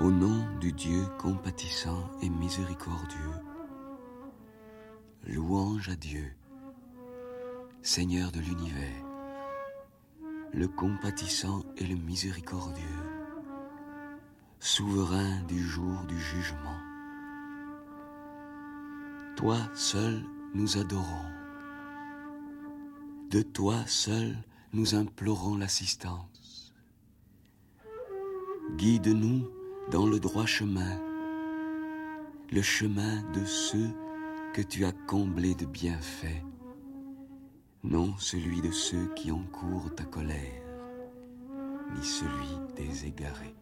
Au nom du Dieu compatissant et miséricordieux, louange à Dieu, Seigneur de l'univers, le compatissant et le miséricordieux, souverain du jour du jugement. Toi seul nous adorons. De toi seul nous implorons l'assistance. Guide-nous dans le droit chemin, le chemin de ceux que tu as comblés de bienfaits, non celui de ceux qui encourent ta colère, ni celui des égarés.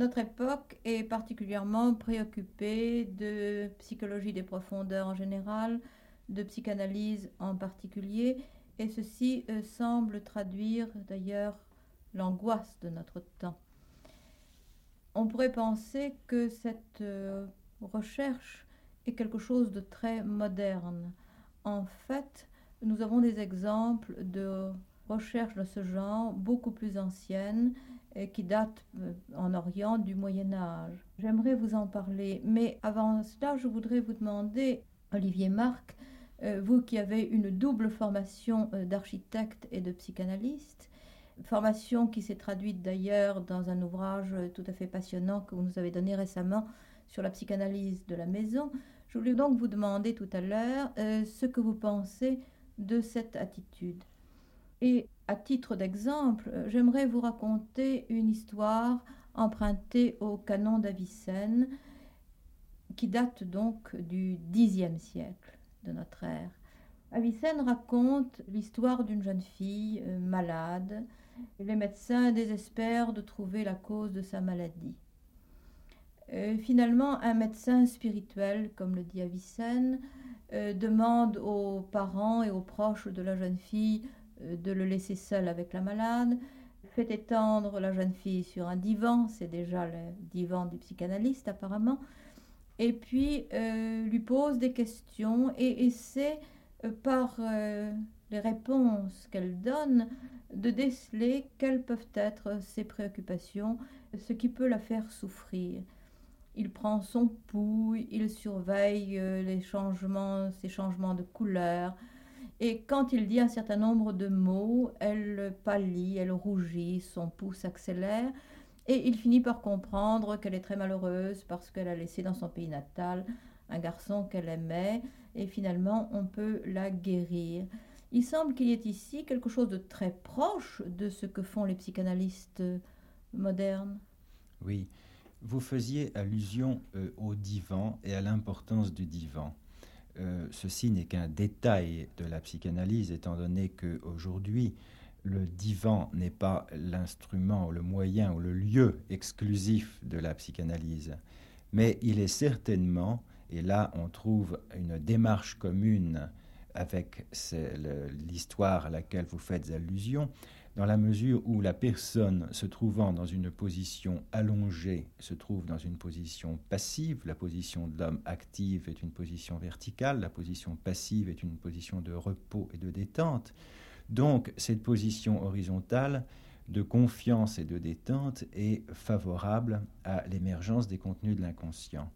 Notre époque est particulièrement préoccupée de psychologie des profondeurs en général, de psychanalyse en particulier, et ceci euh, semble traduire d'ailleurs l'angoisse de notre temps. On pourrait penser que cette euh, recherche est quelque chose de très moderne. En fait, nous avons des exemples de recherches de ce genre beaucoup plus anciennes et qui datent euh, en Orient du Moyen Âge. J'aimerais vous en parler, mais avant cela, je voudrais vous demander, Olivier Marc, euh, vous qui avez une double formation euh, d'architecte et de psychanalyste, formation qui s'est traduite d'ailleurs dans un ouvrage tout à fait passionnant que vous nous avez donné récemment sur la psychanalyse de la maison. Je voulais donc vous demander tout à l'heure ce que vous pensez de cette attitude. Et à titre d'exemple, j'aimerais vous raconter une histoire empruntée au canon d'Avicenne, qui date donc du Xe siècle de notre ère. Avicenne raconte l'histoire d'une jeune fille euh, malade. Les médecins désespèrent de trouver la cause de sa maladie. Euh, finalement, un médecin spirituel, comme le dit Avicenne, euh, demande aux parents et aux proches de la jeune fille euh, de le laisser seul avec la malade, fait étendre la jeune fille sur un divan, c'est déjà le divan du psychanalyste apparemment, et puis euh, lui pose des questions et essaie euh, par les réponses qu'elle donne de déceler quelles peuvent être ses préoccupations, ce qui peut la faire souffrir. Il prend son pouls, il surveille les changements, ses changements de couleur, et quand il dit un certain nombre de mots, elle pâlit, elle rougit, son pouls s'accélère, et il finit par comprendre qu'elle est très malheureuse parce qu'elle a laissé dans son pays natal un garçon qu'elle aimait, et finalement on peut la guérir. Il semble qu'il y ait ici quelque chose de très proche de ce que font les psychanalystes modernes. Oui, vous faisiez allusion euh, au divan et à l'importance du divan. Euh, ceci n'est qu'un détail de la psychanalyse, étant donné qu'aujourd'hui, le divan n'est pas l'instrument, le moyen ou le lieu exclusif de la psychanalyse. Mais il est certainement, et là on trouve une démarche commune avec l'histoire à laquelle vous faites allusion, dans la mesure où la personne se trouvant dans une position allongée se trouve dans une position passive, la position de l'homme active est une position verticale, la position passive est une position de repos et de détente. Donc cette position horizontale de confiance et de détente est favorable à l'émergence des contenus de l'inconscient.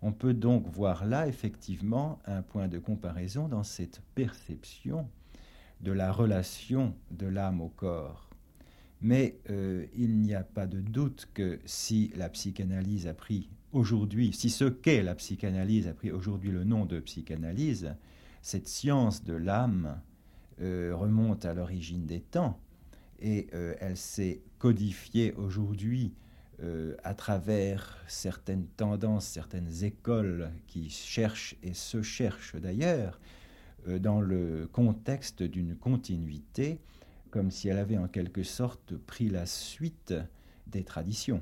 On peut donc voir là effectivement un point de comparaison dans cette perception de la relation de l'âme au corps. Mais euh, il n'y a pas de doute que si la psychanalyse a pris aujourd'hui, si ce qu'est la psychanalyse a pris aujourd'hui le nom de psychanalyse, cette science de l'âme euh, remonte à l'origine des temps et euh, elle s'est codifiée aujourd'hui à travers certaines tendances, certaines écoles qui cherchent et se cherchent d'ailleurs dans le contexte d'une continuité, comme si elle avait en quelque sorte pris la suite des traditions.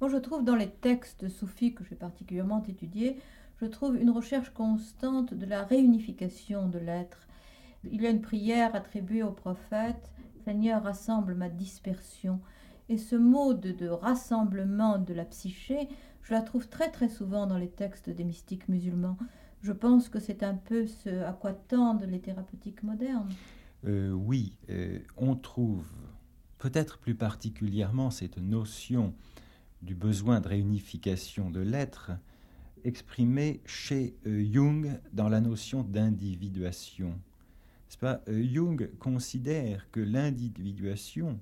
Moi, je trouve dans les textes soufis que j'ai particulièrement étudiés, je trouve une recherche constante de la réunification de l'être. Il y a une prière attribuée au prophète Seigneur, rassemble ma dispersion. Et ce mot de, de, rassemblement de la psyché, je la trouve très très souvent dans les textes des mystiques musulmans. Je pense que c'est un peu ce à quoi tendent les thérapeutiques modernes. Euh, oui, euh, on trouve peut-être plus particulièrement cette notion du besoin de réunification de l'être exprimé chez euh, Jung dans la notion d'individuation. Jung considère que l'individuation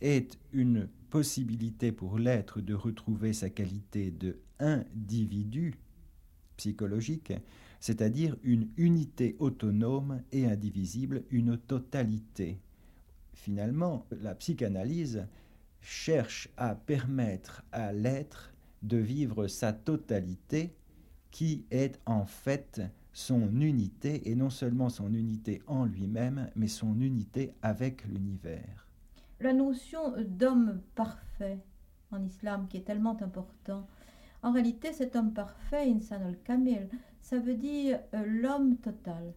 est une possibilité pour l'être de retrouver sa qualité de individu psychologique, c'est-à-dire une unité autonome et indivisible, une totalité. Finalement, la psychanalyse cherche à permettre à l'être de vivre sa totalité qui est en fait son unité, et non seulement son unité en lui-même, mais son unité avec l'univers. La notion d'homme parfait en islam qui est tellement important, en réalité cet homme parfait, Insan al-Kamil, ça veut dire euh, l'homme total.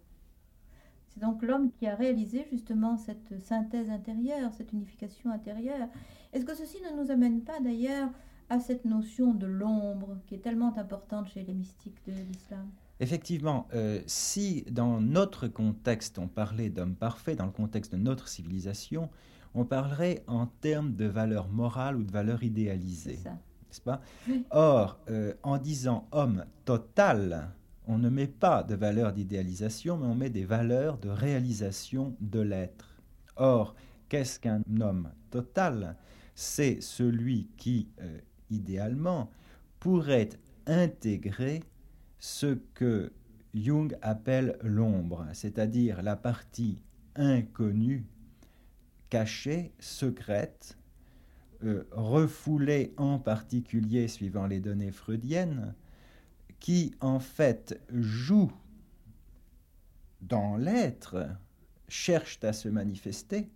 C'est donc l'homme qui a réalisé justement cette synthèse intérieure, cette unification intérieure. Est-ce que ceci ne nous amène pas d'ailleurs à cette notion de l'ombre qui est tellement importante chez les mystiques de l'islam? Effectivement, euh, si dans notre contexte on parlait d'homme parfait, dans le contexte de notre civilisation, on parlerait en termes de valeur morale ou de valeur idéalisée. N'est-ce pas Or, euh, en disant homme total, on ne met pas de valeur d'idéalisation, mais on met des valeurs de réalisation de l'être. Or, qu'est-ce qu'un homme total? C'est celui qui, euh, idéalement, pourrait intégrer ce que Jung appelle l'ombre, c'est-à-dire la partie inconnue, cachée, secrète, euh, refoulée en particulier suivant les données freudiennes, qui en fait joue dans l'être, cherche à se manifester,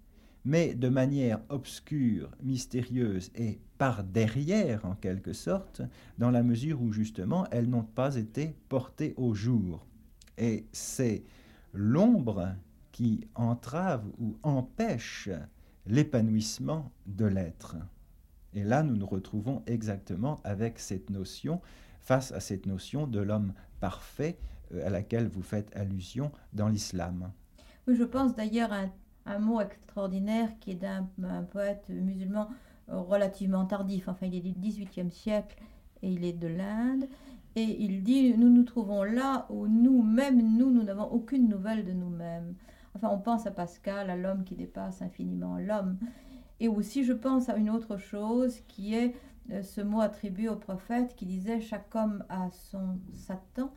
mais de manière obscure, mystérieuse et par derrière en quelque sorte, dans la mesure où justement elles n'ont pas été portées au jour. Et c'est l'ombre qui entrave ou empêche l'épanouissement de l'être. Et là, nous nous retrouvons exactement avec cette notion face à cette notion de l'homme parfait euh, à laquelle vous faites allusion dans l'islam. Oui, je pense d'ailleurs à un, mot extraordinaire qui est d'un poète musulman relativement tardif, enfin il est du XVIIIe siècle et il est de l'Inde. Et il dit, nous nous trouvons là où nous-mêmes, nous, nous n'avons aucune nouvelle de nous-mêmes. Enfin, on pense à Pascal, à l'homme qui dépasse infiniment l'homme. Et aussi, je pense à une autre chose qui est euh, ce mot attribué au prophète qui disait Chaque homme a son Satan,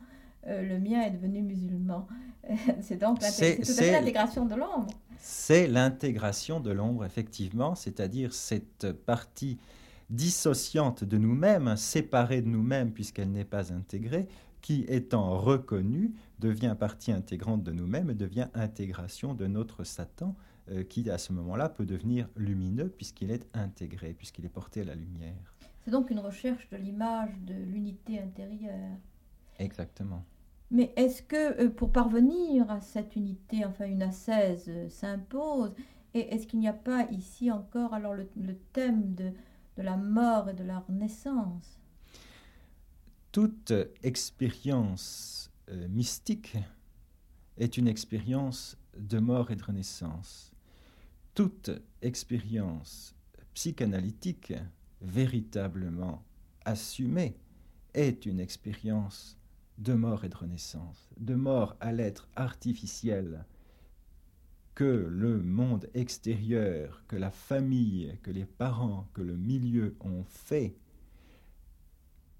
euh, le mien est devenu musulman. c'est donc l'intégration de l'ombre. C'est l'intégration de l'ombre, effectivement, c'est-à-dire cette partie dissociante de nous-mêmes, séparée de nous-mêmes puisqu'elle n'est pas intégrée, qui étant reconnue devient partie intégrante de nous-mêmes et devient intégration de notre Satan, euh, qui à ce moment-là peut devenir lumineux puisqu'il est intégré, puisqu'il est porté à la lumière. C'est donc une recherche de l'image de l'unité intérieure. Exactement. Mais est-ce que euh, pour parvenir à cette unité, enfin une ascèse euh, s'impose Et est-ce qu'il n'y a pas ici encore alors le, thème de, de, la mort et de la renaissance? Toute expérience mystique est une expérience de mort et de renaissance. Toute expérience psychanalytique véritablement assumée est une expérience de mort et de renaissance, de mort à l'être artificiel que le monde extérieur, que la famille, que les parents, que le milieu ont fait,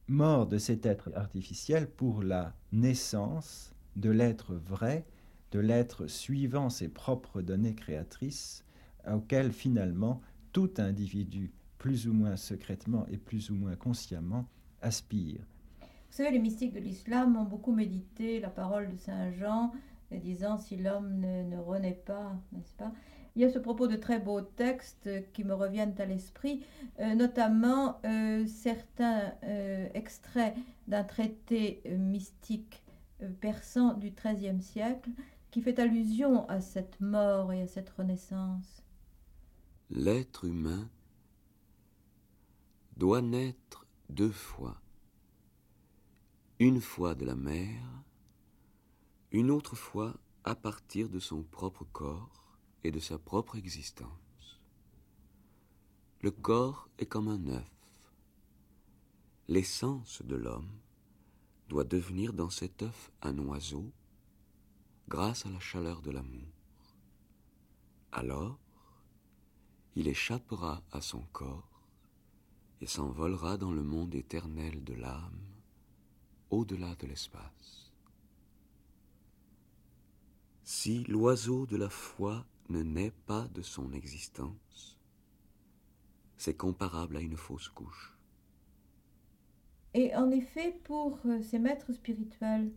mort de cet être artificiel pour la naissance de l'être vrai de l'être suivant ses propres données créatrices, auxquelles finalement tout individu, plus ou moins secrètement et plus ou moins consciemment, aspire. Vous savez, les mystiques de l'islam ont beaucoup médité la parole de Saint Jean, disant si l'homme ne, renaît pas, n'est-ce pas? Il y a ce propos de très beaux textes qui me reviennent à l'esprit, euh, notamment euh, certains euh, extraits d'un traité mystique persan du XIIIe siècle qui fait allusion à cette mort et à cette renaissance. L'être humain doit naître deux fois une fois de la mer, une autre fois à partir de son propre corps et de sa propre existence. Le corps est comme un œuf. L'essence de l'homme doit devenir dans cet œuf un oiseau grâce à la chaleur de l'amour. Alors, il échappera à son corps et s'envolera dans le monde éternel de l'âme au-delà de l'espace. Si l'oiseau de la foi ne naît pas de son existence, c'est comparable à une fausse couche. Et en effet, pour euh, ces maîtres spirituels,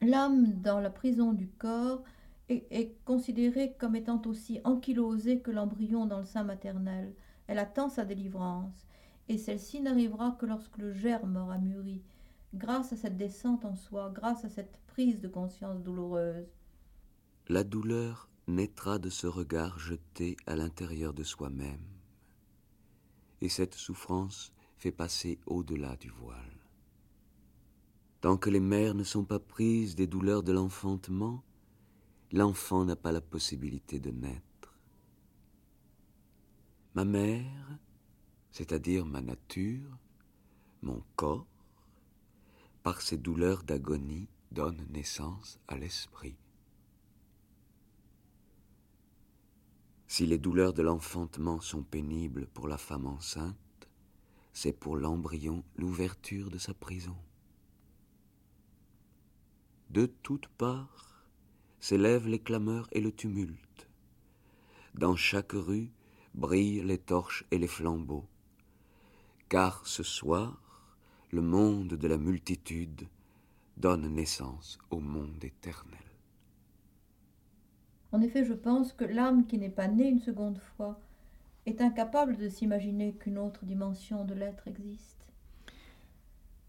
l'âme dans la prison du corps est, considérée comme étant aussi ankylosée que l'embryon dans le sein maternel. Elle attend sa délivrance, et celle-ci n'arrivera que lorsque le germe aura mûri, grâce à cette descente en soi, grâce à cette prise de conscience douloureuse. La douleur naîtra de ce regard jeté à l'intérieur de soi-même, et cette souffrance fait passer au-delà du voile. Tant que les mères ne sont pas prises des douleurs de l'enfantement, l'enfant n'a pas la possibilité de naître. Ma mère, c'est-à-dire ma nature, mon corps, par ces douleurs d'agonie, donne naissance à l'esprit. Si les douleurs de l'enfantement sont pénibles pour la femme enceinte, c'est pour l'embryon l'ouverture de sa prison. De toutes parts s'élèvent les clameurs et le tumulte. Dans chaque rue brillent les torches et les flambeaux, car ce soir le monde de la multitude donne naissance au monde éternel. En effet, je pense que l'âme qui n'est pas née une seconde fois est incapable de s'imaginer qu'une autre dimension de l'être existe.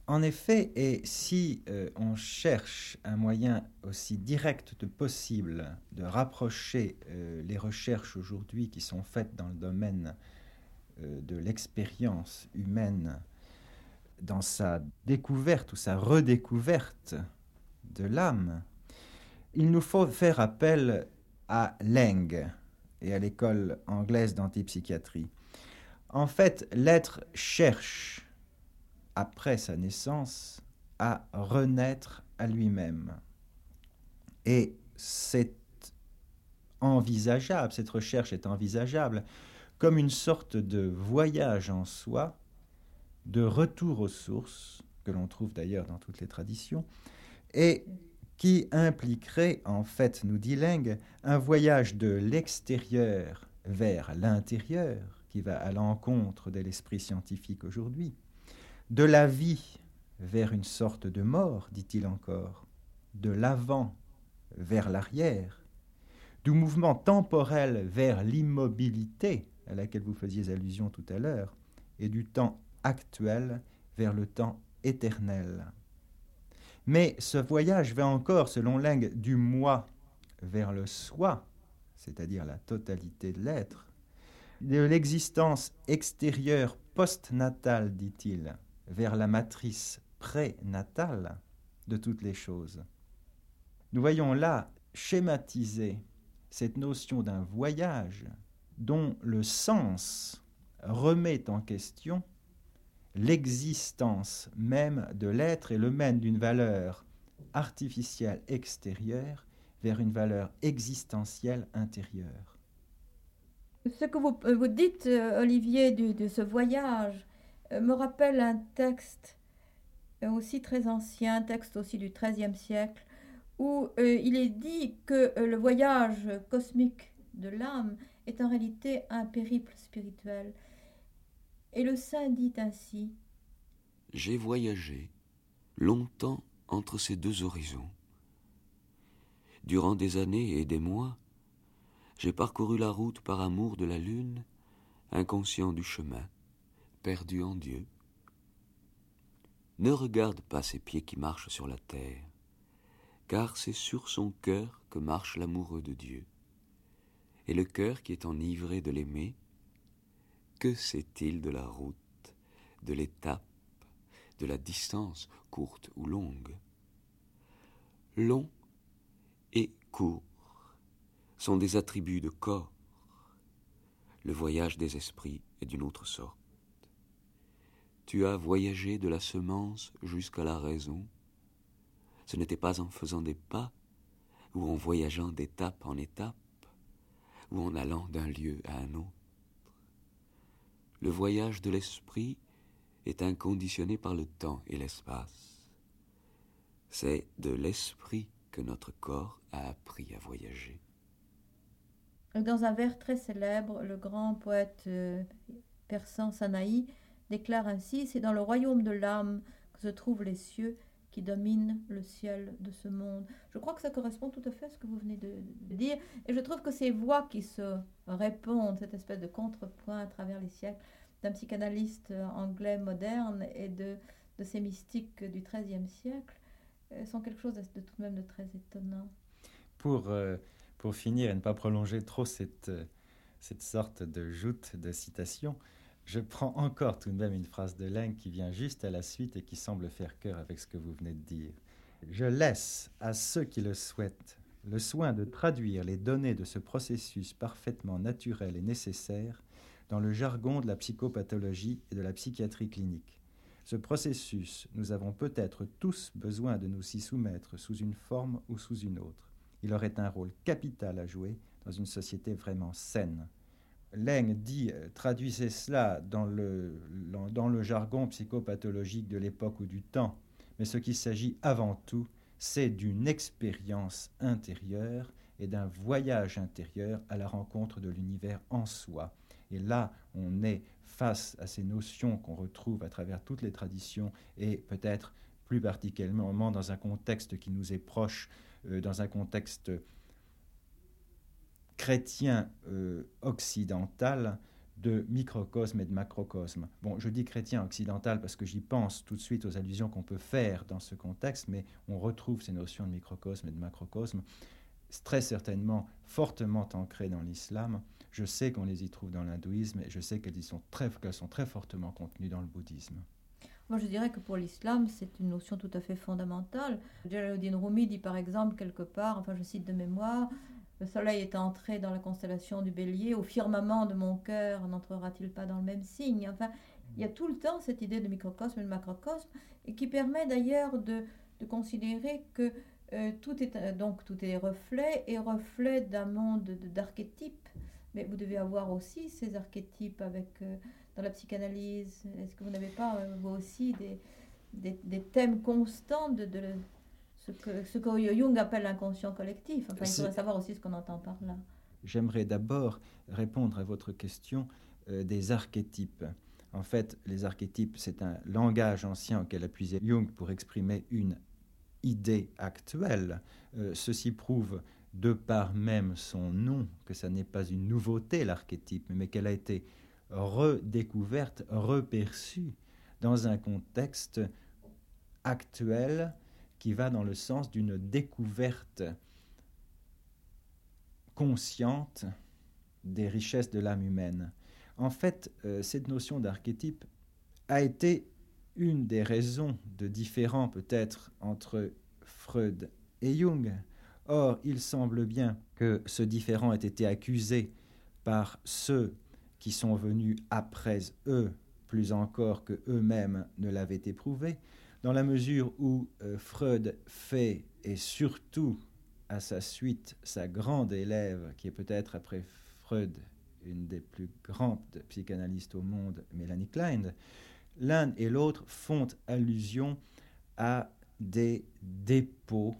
En effet, et si euh, on cherche un moyen aussi direct que possible de rapprocher euh, les recherches aujourd'hui qui sont faites dans le domaine euh, de l'expérience humaine dans sa découverte ou sa redécouverte de l'âme, il nous faut faire appel à Leng et à l'école anglaise d'antipsychiatrie. En fait, l'être cherche, après sa naissance, à renaître à lui-même. Et c'est envisageable, cette recherche est envisageable comme une sorte de voyage en soi de retour aux sources, que l'on trouve d'ailleurs dans toutes les traditions, et qui impliquerait, en fait, nous dit Leng, un voyage de l'extérieur vers l'intérieur, qui va à l'encontre de l'esprit scientifique aujourd'hui, de la vie vers une sorte de mort, dit-il encore, de l'avant vers l'arrière, du mouvement temporel vers l'immobilité à laquelle vous faisiez allusion tout à l'heure, et du temps actuel vers le temps éternel. Mais ce voyage va encore, selon Leng, du moi vers le soi, c'est-à-dire la totalité de l'être, de l'existence extérieure post-natale, dit-il, vers la matrice prénatale de toutes les choses. Nous voyons là schématiser cette notion d'un voyage dont le sens remet en question l'existence même de l'être et le mène d'une valeur artificielle extérieure vers une valeur existentielle intérieure. Ce que vous, euh, dites, euh, Olivier, de, ce voyage, me rappelle un texte aussi très ancien, un texte aussi du XIIIe siècle, où euh, il est dit que euh, le voyage cosmique de l'âme est en réalité un périple spirituel. Et le saint dit ainsi J'ai voyagé longtemps entre ces deux horizons. Durant des années et des mois, j'ai parcouru la route par amour de la lune, inconscient du chemin, perdu en Dieu. Ne regarde pas ces pieds qui marchent sur la terre, car c'est sur son cœur que marche l'amoureux de Dieu. Et le cœur qui est enivré de l'aimer, que sait-il de la route, de l'étape, de la distance, courte ou longue? Long et court sont des attributs de corps. Le voyage des esprits est d'une autre sorte. Tu as voyagé de la semence jusqu'à la raison. Ce n'était pas en faisant des pas, ou en voyageant d'étape en étape, ou en allant d'un lieu à un autre. Le voyage de l'esprit est inconditionné par le temps et l'espace. C'est de l'esprit que notre corps a appris à voyager. Dans un vers très célèbre, le grand poète euh, persan Sanaï déclare ainsi C'est dans le royaume de l'âme que se trouvent les cieux qui dominent le ciel de ce monde. Je crois que ça correspond tout à fait à ce que vous venez de, dire. Et je trouve que ces voix qui se répondent, cette espèce de contrepoint à travers les siècles, d'un psychanalyste anglais moderne et de, de ces mystiques du XIIIe siècle, euh, sont quelque chose de, de, tout de même de très étonnant. Pour, euh, pour finir et ne pas prolonger trop cette, euh, cette sorte de joute de citation, je prends encore tout de même une phrase de Laing qui vient juste à la suite et qui semble faire cœur avec ce que vous venez de dire. Je laisse à ceux qui le souhaitent le soin de traduire les données de ce processus parfaitement naturel et nécessaire dans le jargon de la psychopathologie et de la psychiatrie clinique. Ce processus, nous avons peut-être tous besoin de nous y soumettre sous une forme ou sous une autre. Il aurait un rôle capital à jouer dans une société vraiment saine. Leng dit, euh, traduisez cela dans le, dans le jargon psychopathologique de l'époque ou du temps, mais ce qu'il s'agit avant tout, c'est d'une expérience intérieure et d'un voyage intérieur à la rencontre de l'univers en soi. Et là, on est face à ces notions qu'on retrouve à travers toutes les traditions et peut-être plus particulièrement dans un contexte qui nous est proche, euh, dans un contexte chrétien euh, occidental de microcosme et de macrocosme. Bon, je dis chrétien occidental parce que j'y pense tout de suite aux allusions qu'on peut faire dans ce contexte, mais on retrouve ces notions de microcosme et de macrocosme très certainement fortement ancrées dans l'islam. Je sais qu'on les y trouve dans l'hindouisme et je sais qu'elles sont très, sont très fortement contenues dans le bouddhisme. Moi, je dirais que pour l'islam, c'est une notion tout à fait fondamentale. Jalaluddin Rumi dit par exemple quelque part, enfin je cite de mémoire, le soleil est entré dans la constellation du bélier, au firmament de mon cœur n'entrera-t-il pas dans le même signe? Enfin, il y a tout le temps cette idée de microcosme et de macrocosme, et qui permet d'ailleurs de, considérer que euh, tout est donc tout est reflet et reflet d'un monde d'archétypes. Mais vous devez avoir aussi ces archétypes avec euh, dans la psychanalyse. Est-ce que vous n'avez pas euh, vous aussi des, thèmes constants de, de ce que, ce que Jung appelle l'inconscient collectif. Enfin, il faudrait savoir aussi ce qu'on entend par là. J'aimerais d'abord répondre à votre question euh, des archétypes. En fait, les archétypes, c'est un langage ancien auquel a puisé Jung pour exprimer une idée actuelle. Euh, ceci prouve, de par même son nom, que ça n'est pas une nouveauté, l'archétype, mais qu'elle a été redécouverte, reperçue dans un contexte actuel qui va dans le sens d'une découverte consciente des richesses de l'âme humaine. En fait, euh, cette notion d'archétype a été une des raisons de différend peut-être entre Freud et Jung. Or, il semble bien que ce différend ait été accusé par ceux qui sont venus après eux, plus encore que eux-mêmes ne l'avaient éprouvé, dans la mesure où euh, Freud fait, et surtout à sa suite, sa grande élève, qui est peut-être après Freud une des plus grandes psychanalystes au monde, Mélanie Klein, l'un et l'autre font allusion à des dépôts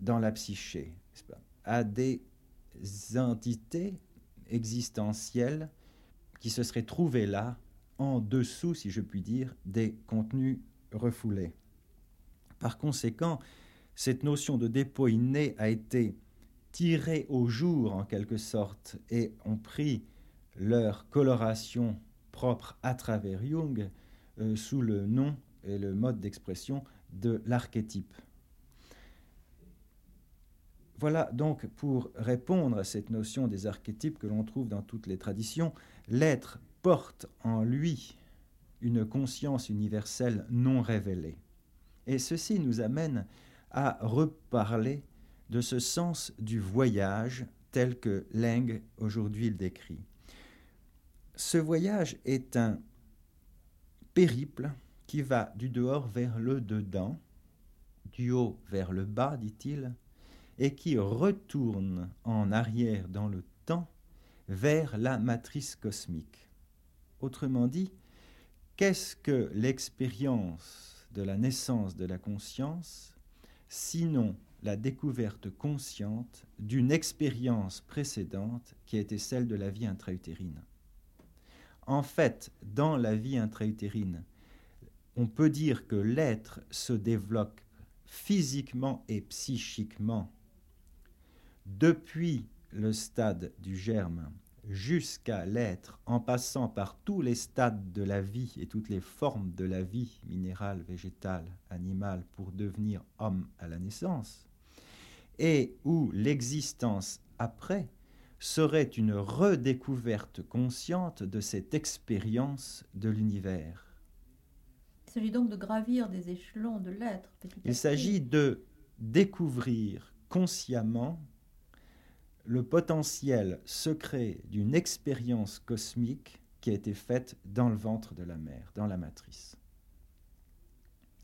dans la psyché, à des entités existentielles qui se seraient trouvées là, en dessous, si je puis dire, des contenus refoulés. Par conséquent, cette notion de dépôt inné a été tirée au jour en quelque sorte et ont pris leur coloration propre à travers Jung euh, sous le nom et le mode d'expression de l'archétype. Voilà donc pour répondre à cette notion des archétypes que l'on trouve dans toutes les traditions, l'être porte en lui une conscience universelle non révélée. Et ceci nous amène à reparler de ce sens du voyage tel que Leng aujourd'hui le décrit. Ce voyage est un périple qui va du dehors vers le dedans, du haut vers le bas, dit-il, et qui retourne en arrière dans le temps vers la matrice cosmique. Autrement dit, qu'est-ce que l'expérience de la naissance de la conscience, sinon la découverte consciente d'une expérience précédente qui a été celle de la vie intra-utérine? En fait, dans la vie intra-utérine, on peut dire que l'être se développe physiquement et psychiquement depuis le stade du germe jusqu'à l'être, en passant par tous les stades de la vie et toutes les formes de la vie, minérale, végétale, animale, pour devenir homme à la naissance, et où l'existence après serait une redécouverte consciente de cette expérience de l'univers. Il s'agit donc de gravir des échelons de l'être. Il s'agit de découvrir consciemment le potentiel secret d'une expérience cosmique qui a été faite dans le ventre de la mère, dans la matrice.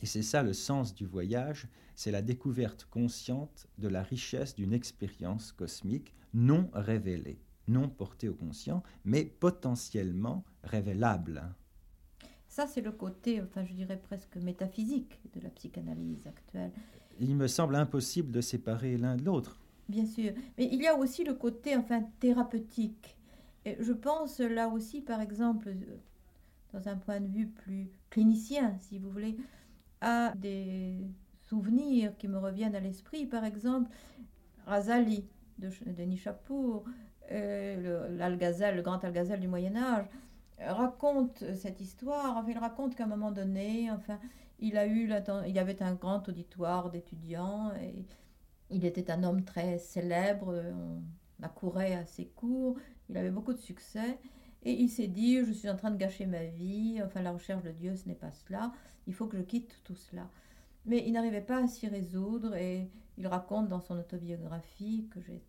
Et c'est ça le sens du voyage, c'est la découverte consciente de la richesse d'une expérience cosmique non révélée, non portée au conscient, mais potentiellement révélable. Ça, c'est le côté, enfin, je dirais presque métaphysique de la psychanalyse actuelle. Il me semble impossible de séparer l'un de l'autre. Bien sûr. Mais il y a aussi le côté, enfin, thérapeutique. Je pense là aussi, par exemple, dans un point de vue plus clinicien, si vous voulez, à des souvenirs qui me reviennent à l'esprit. Par exemple, Razali de, de Nishapur, euh, l'Algazal, le grand Algazal du Moyen Âge, raconte cette histoire. Enfin, il raconte qu'à un moment donné, enfin, il a eu, il y avait un grand auditoire d'étudiants il était un homme très célèbre, on accourait à ses cours, il avait beaucoup de succès. Et il s'est dit, je suis en train de gâcher ma vie, enfin la recherche de Dieu, ce n'est pas cela, il faut que je quitte tout cela. Mais il n'arrivait pas à s'y résoudre et il raconte dans son autobiographie, que j'ai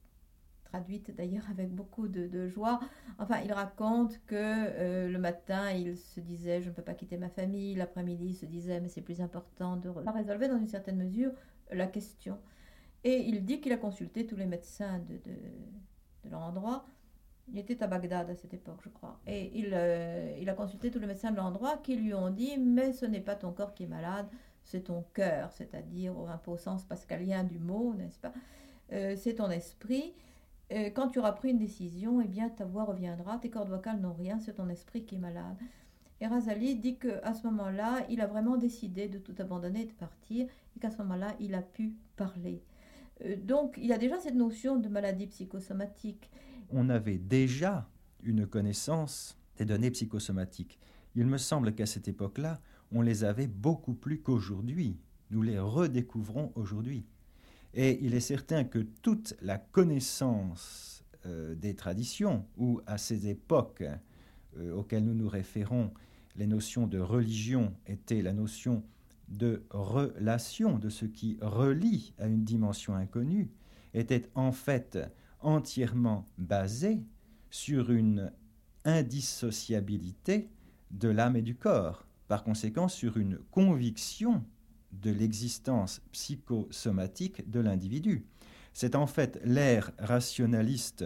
traduite d'ailleurs avec beaucoup de, joie, enfin il raconte que euh, le matin il se disait, je ne peux pas quitter ma famille, l'après-midi il se disait, mais c'est plus important de résolver dans une certaine mesure la question. Et il dit qu'il a consulté tous les médecins de, de, l'endroit. Il était à Bagdad à cette époque, je crois. Et il, euh, il a consulté tous les médecins de l'endroit qui lui ont dit Mais ce n'est pas ton corps qui est malade, c'est ton cœur, c'est-à-dire un peu au sens pascalien du mot, n'est-ce pas euh, C'est ton esprit. Euh, quand tu auras pris une décision, eh bien ta voix reviendra, tes cordes vocales n'ont rien, c'est ton esprit qui est malade. Et Razali dit qu'à ce moment-là, il a vraiment décidé de tout abandonner et de partir, et qu'à ce moment-là, il a pu parler. Euh, donc, il y a déjà cette notion de maladie psychosomatique. On avait déjà une connaissance des données psychosomatiques. Il me semble qu'à cette époque-là, on les avait beaucoup plus qu'aujourd'hui. Nous les redécouvrons aujourd'hui. Et il est certain que toute la connaissance euh, des traditions, ou à ces époques euh, auxquelles nous nous référons, les notions de religion étaient la notion de relation, de ce qui relie à une dimension inconnue, était en fait entièrement basé sur une indissociabilité de l'âme et du corps, par conséquent sur une conviction de l'existence psychosomatique de l'individu. C'est en fait l'ère rationaliste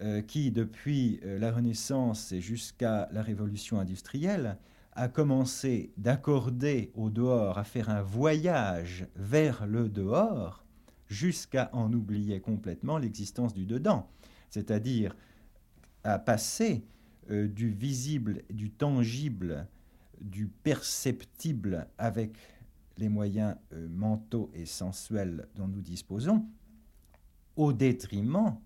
euh, qui, depuis euh, la Renaissance et jusqu'à la Révolution industrielle, a commencé d'accorder au dehors, à faire un voyage vers le dehors, jusqu'à en oublier complètement l'existence du dedans, c'est-à-dire à passer euh, du visible, du tangible, du perceptible avec les moyens euh, mentaux et sensuels dont nous disposons, au détriment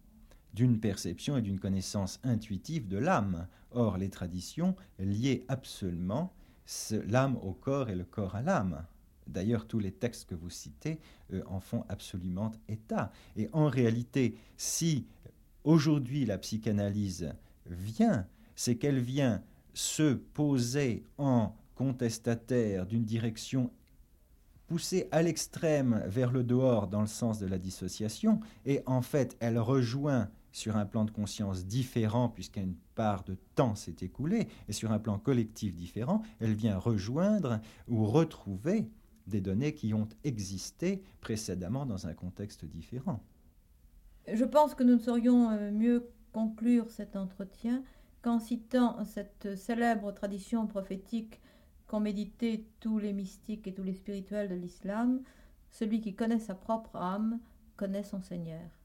d'une perception et d'une connaissance intuitive de l'âme. Or, les traditions liaient absolument l'âme au corps et le corps à l'âme. D'ailleurs, tous les textes que vous citez euh, en font absolument état. Et en réalité, si aujourd'hui la psychanalyse vient, c'est qu'elle vient se poser en contestataire d'une direction poussée à l'extrême vers le dehors dans le sens de la dissociation, et en fait elle rejoint sur un plan de conscience différent, puisqu'une part de temps s'est écoulée, et sur un plan collectif différent, elle vient rejoindre ou retrouver des données qui ont existé précédemment dans un contexte différent. Je pense que nous saurions euh, mieux conclure cet entretien qu'en citant cette célèbre tradition prophétique qu'ont médité tous les mystiques et tous les spirituels de l'islam, celui qui connaît sa propre âme connaît son Seigneur.